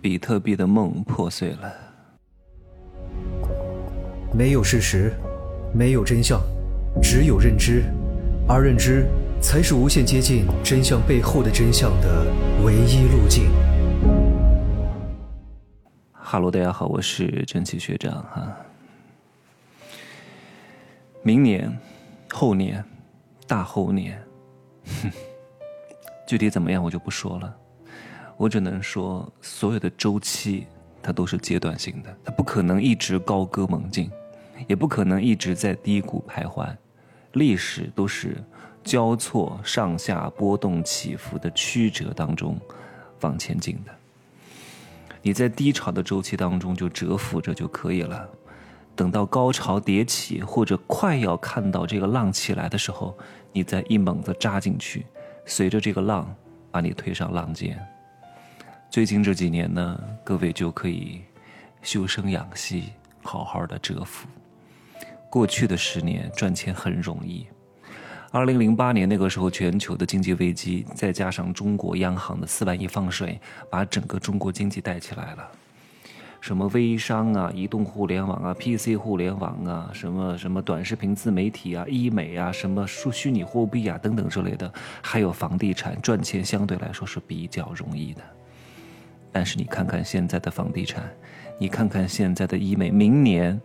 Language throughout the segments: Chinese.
比特币的梦破碎了。没有事实，没有真相，只有认知，而认知才是无限接近真相背后的真相的唯一路径。哈喽，大家好，我是蒸汽学长哈。明年、后年、大后年，哼，具体怎么样我就不说了。我只能说，所有的周期它都是阶段性的，它不可能一直高歌猛进，也不可能一直在低谷徘徊。历史都是交错、上下波动、起伏的曲折当中往前进的。你在低潮的周期当中就蛰伏着就可以了，等到高潮迭起或者快要看到这个浪起来的时候，你再一猛子扎进去，随着这个浪把你推上浪尖。最近这几年呢，各位就可以修身养息，好好的蛰伏。过去的十年赚钱很容易，二零零八年那个时候全球的经济危机，再加上中国央行的四万亿放水，把整个中国经济带起来了。什么微商啊、移动互联网啊、PC 互联网啊、什么什么短视频自媒体啊、医美啊、什么数虚拟货币啊等等之类的，还有房地产赚钱相对来说是比较容易的。但是你看看现在的房地产，你看看现在的医美，明年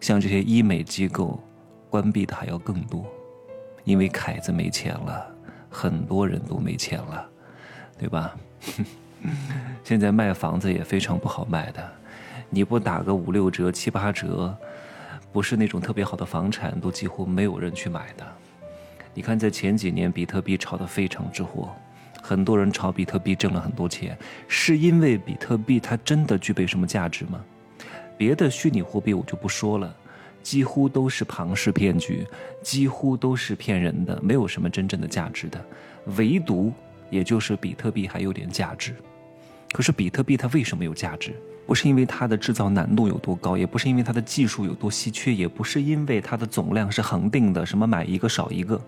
像这些医美机构关闭的还要更多，因为凯子没钱了，很多人都没钱了，对吧？现在卖房子也非常不好卖的，你不打个五六折、七八折，不是那种特别好的房产，都几乎没有人去买的。你看，在前几年，比特币炒得非常之火。很多人炒比特币挣了很多钱，是因为比特币它真的具备什么价值吗？别的虚拟货币我就不说了，几乎都是庞氏骗局，几乎都是骗人的，没有什么真正的价值的。唯独也就是比特币还有点价值。可是比特币它为什么有价值？不是因为它的制造难度有多高，也不是因为它的技术有多稀缺，也不是因为它的总量是恒定的，什么买一个少一个。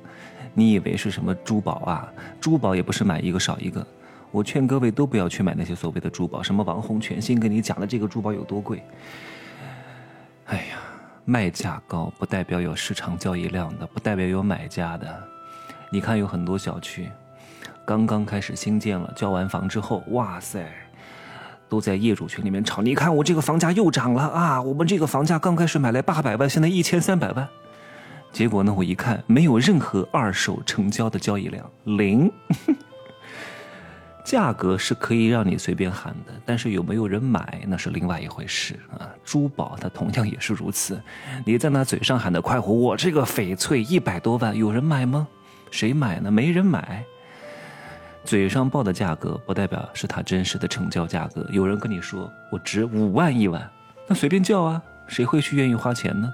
你以为是什么珠宝啊？珠宝也不是买一个少一个。我劝各位都不要去买那些所谓的珠宝，什么王红全新跟你讲的这个珠宝有多贵。哎呀，卖价高不代表有市场交易量的，不代表有买家的。你看有很多小区，刚刚开始新建了，交完房之后，哇塞，都在业主群里面吵。你看我这个房价又涨了啊！我们这个房价刚开始买来八百万，现在一千三百万。结果呢？我一看，没有任何二手成交的交易量，零。价格是可以让你随便喊的，但是有没有人买，那是另外一回事啊。珠宝它同样也是如此，你在那嘴上喊的快活，我这个翡翠一百多万，有人买吗？谁买呢？没人买。嘴上报的价格不代表是他真实的成交价格。有人跟你说我值五万一万，那随便叫啊，谁会去愿意花钱呢？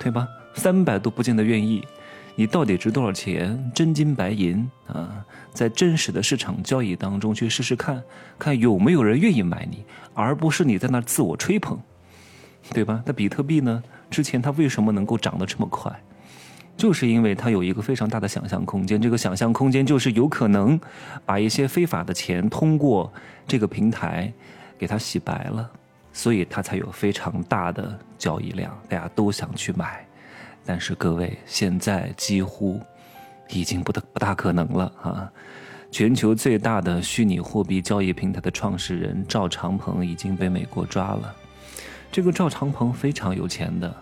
对吧？三百都不见得愿意，你到底值多少钱？真金白银啊，在真实的市场交易当中去试试看，看有没有人愿意买你，而不是你在那自我吹捧，对吧？那比特币呢？之前它为什么能够涨得这么快？就是因为它有一个非常大的想象空间，这个想象空间就是有可能把一些非法的钱通过这个平台给它洗白了，所以它才有非常大的交易量，大家都想去买。但是各位，现在几乎已经不大不大可能了啊！全球最大的虚拟货币交易平台的创始人赵长鹏已经被美国抓了。这个赵长鹏非常有钱的，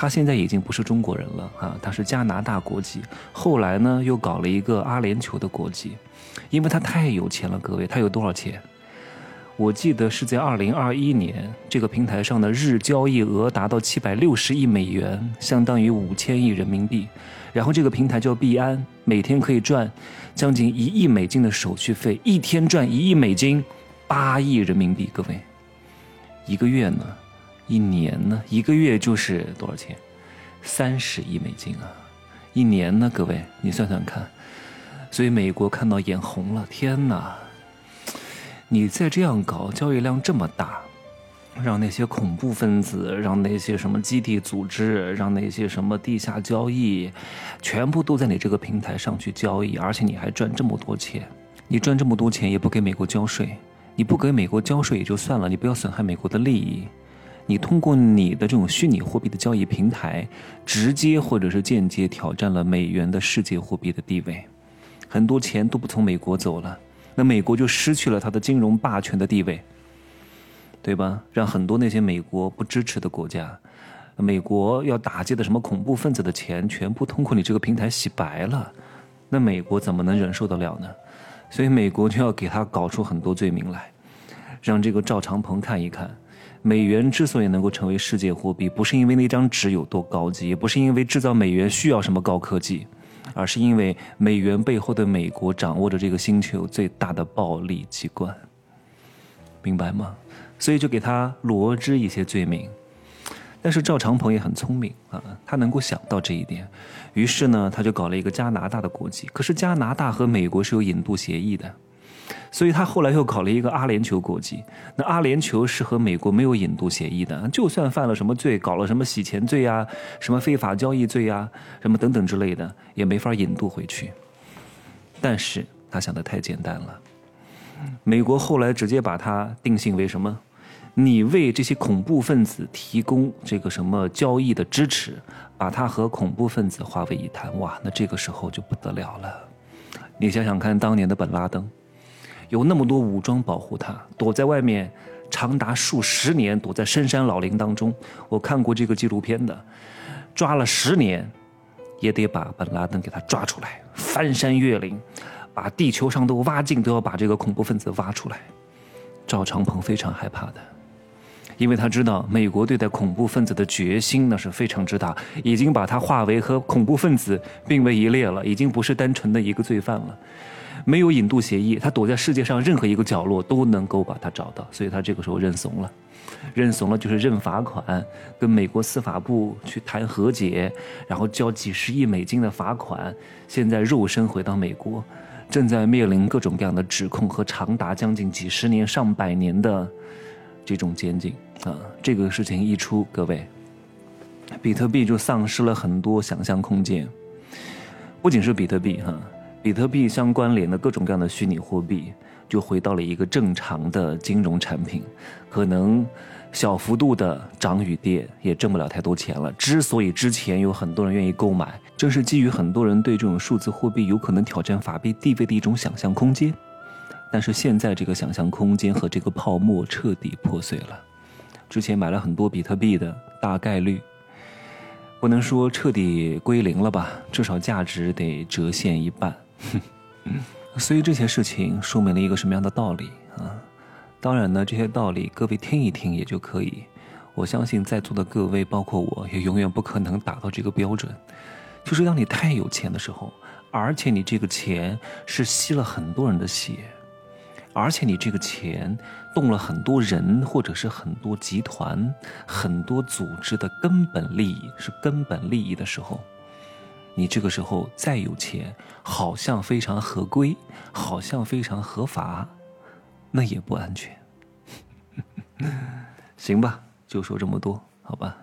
他现在已经不是中国人了啊，他是加拿大国籍。后来呢，又搞了一个阿联酋的国籍，因为他太有钱了。各位，他有多少钱？我记得是在二零二一年，这个平台上的日交易额达到七百六十亿美元，相当于五千亿人民币。然后这个平台叫币安，每天可以赚将近一亿美金的手续费，一天赚一亿美金，八亿人民币。各位，一个月呢？一年呢？一个月就是多少钱？三十亿美金啊！一年呢？各位，你算算看。所以美国看到眼红了，天哪！你再这样搞，交易量这么大，让那些恐怖分子，让那些什么基地组织，让那些什么地下交易，全部都在你这个平台上去交易，而且你还赚这么多钱，你赚这么多钱也不给美国交税，你不给美国交税也就算了，你不要损害美国的利益。你通过你的这种虚拟货币的交易平台，直接或者是间接挑战了美元的世界货币的地位，很多钱都不从美国走了，那美国就失去了它的金融霸权的地位，对吧？让很多那些美国不支持的国家，美国要打击的什么恐怖分子的钱，全部通过你这个平台洗白了，那美国怎么能忍受得了呢？所以美国就要给他搞出很多罪名来，让这个赵长鹏看一看。美元之所以能够成为世界货币，不是因为那张纸有多高级，也不是因为制造美元需要什么高科技，而是因为美元背后的美国掌握着这个星球最大的暴力机关，明白吗？所以就给他罗织一些罪名。但是赵长鹏也很聪明啊，他能够想到这一点，于是呢，他就搞了一个加拿大的国籍。可是加拿大和美国是有引渡协议的。所以他后来又搞了一个阿联酋国籍。那阿联酋是和美国没有引渡协议的，就算犯了什么罪，搞了什么洗钱罪啊，什么非法交易罪啊，什么等等之类的，也没法引渡回去。但是他想的太简单了，美国后来直接把他定性为什么？你为这些恐怖分子提供这个什么交易的支持，把他和恐怖分子划为一谈，哇，那这个时候就不得了了。你想想看，当年的本拉登。有那么多武装保护他，躲在外面长达数十年，躲在深山老林当中。我看过这个纪录片的，抓了十年，也得把本拉登给他抓出来，翻山越岭，把地球上都挖尽，都要把这个恐怖分子挖出来。赵长鹏非常害怕的，因为他知道美国对待恐怖分子的决心那是非常之大，已经把他化为和恐怖分子并为一列了，已经不是单纯的一个罪犯了。没有引渡协议，他躲在世界上任何一个角落都能够把他找到，所以他这个时候认怂了，认怂了就是认罚款，跟美国司法部去谈和解，然后交几十亿美金的罚款。现在肉身回到美国，正在面临各种各样的指控和长达将近几十年、上百年的这种监禁啊！这个事情一出，各位，比特币就丧失了很多想象空间，不仅是比特币哈。比特币相关联的各种各样的虚拟货币，就回到了一个正常的金融产品，可能小幅度的涨与跌也挣不了太多钱了。之所以之前有很多人愿意购买，正是基于很多人对这种数字货币有可能挑战法币地位的一种想象空间。但是现在这个想象空间和这个泡沫彻底破碎了。之前买了很多比特币的，大概率。不能说彻底归零了吧，至少价值得折现一半。哼 所以这些事情说明了一个什么样的道理啊？当然呢，这些道理各位听一听也就可以。我相信在座的各位，包括我，也永远不可能达到这个标准。就是当你太有钱的时候，而且你这个钱是吸了很多人的血。而且你这个钱动了很多人，或者是很多集团、很多组织的根本利益，是根本利益的时候，你这个时候再有钱，好像非常合规，好像非常合法，那也不安全。行吧，就说这么多，好吧。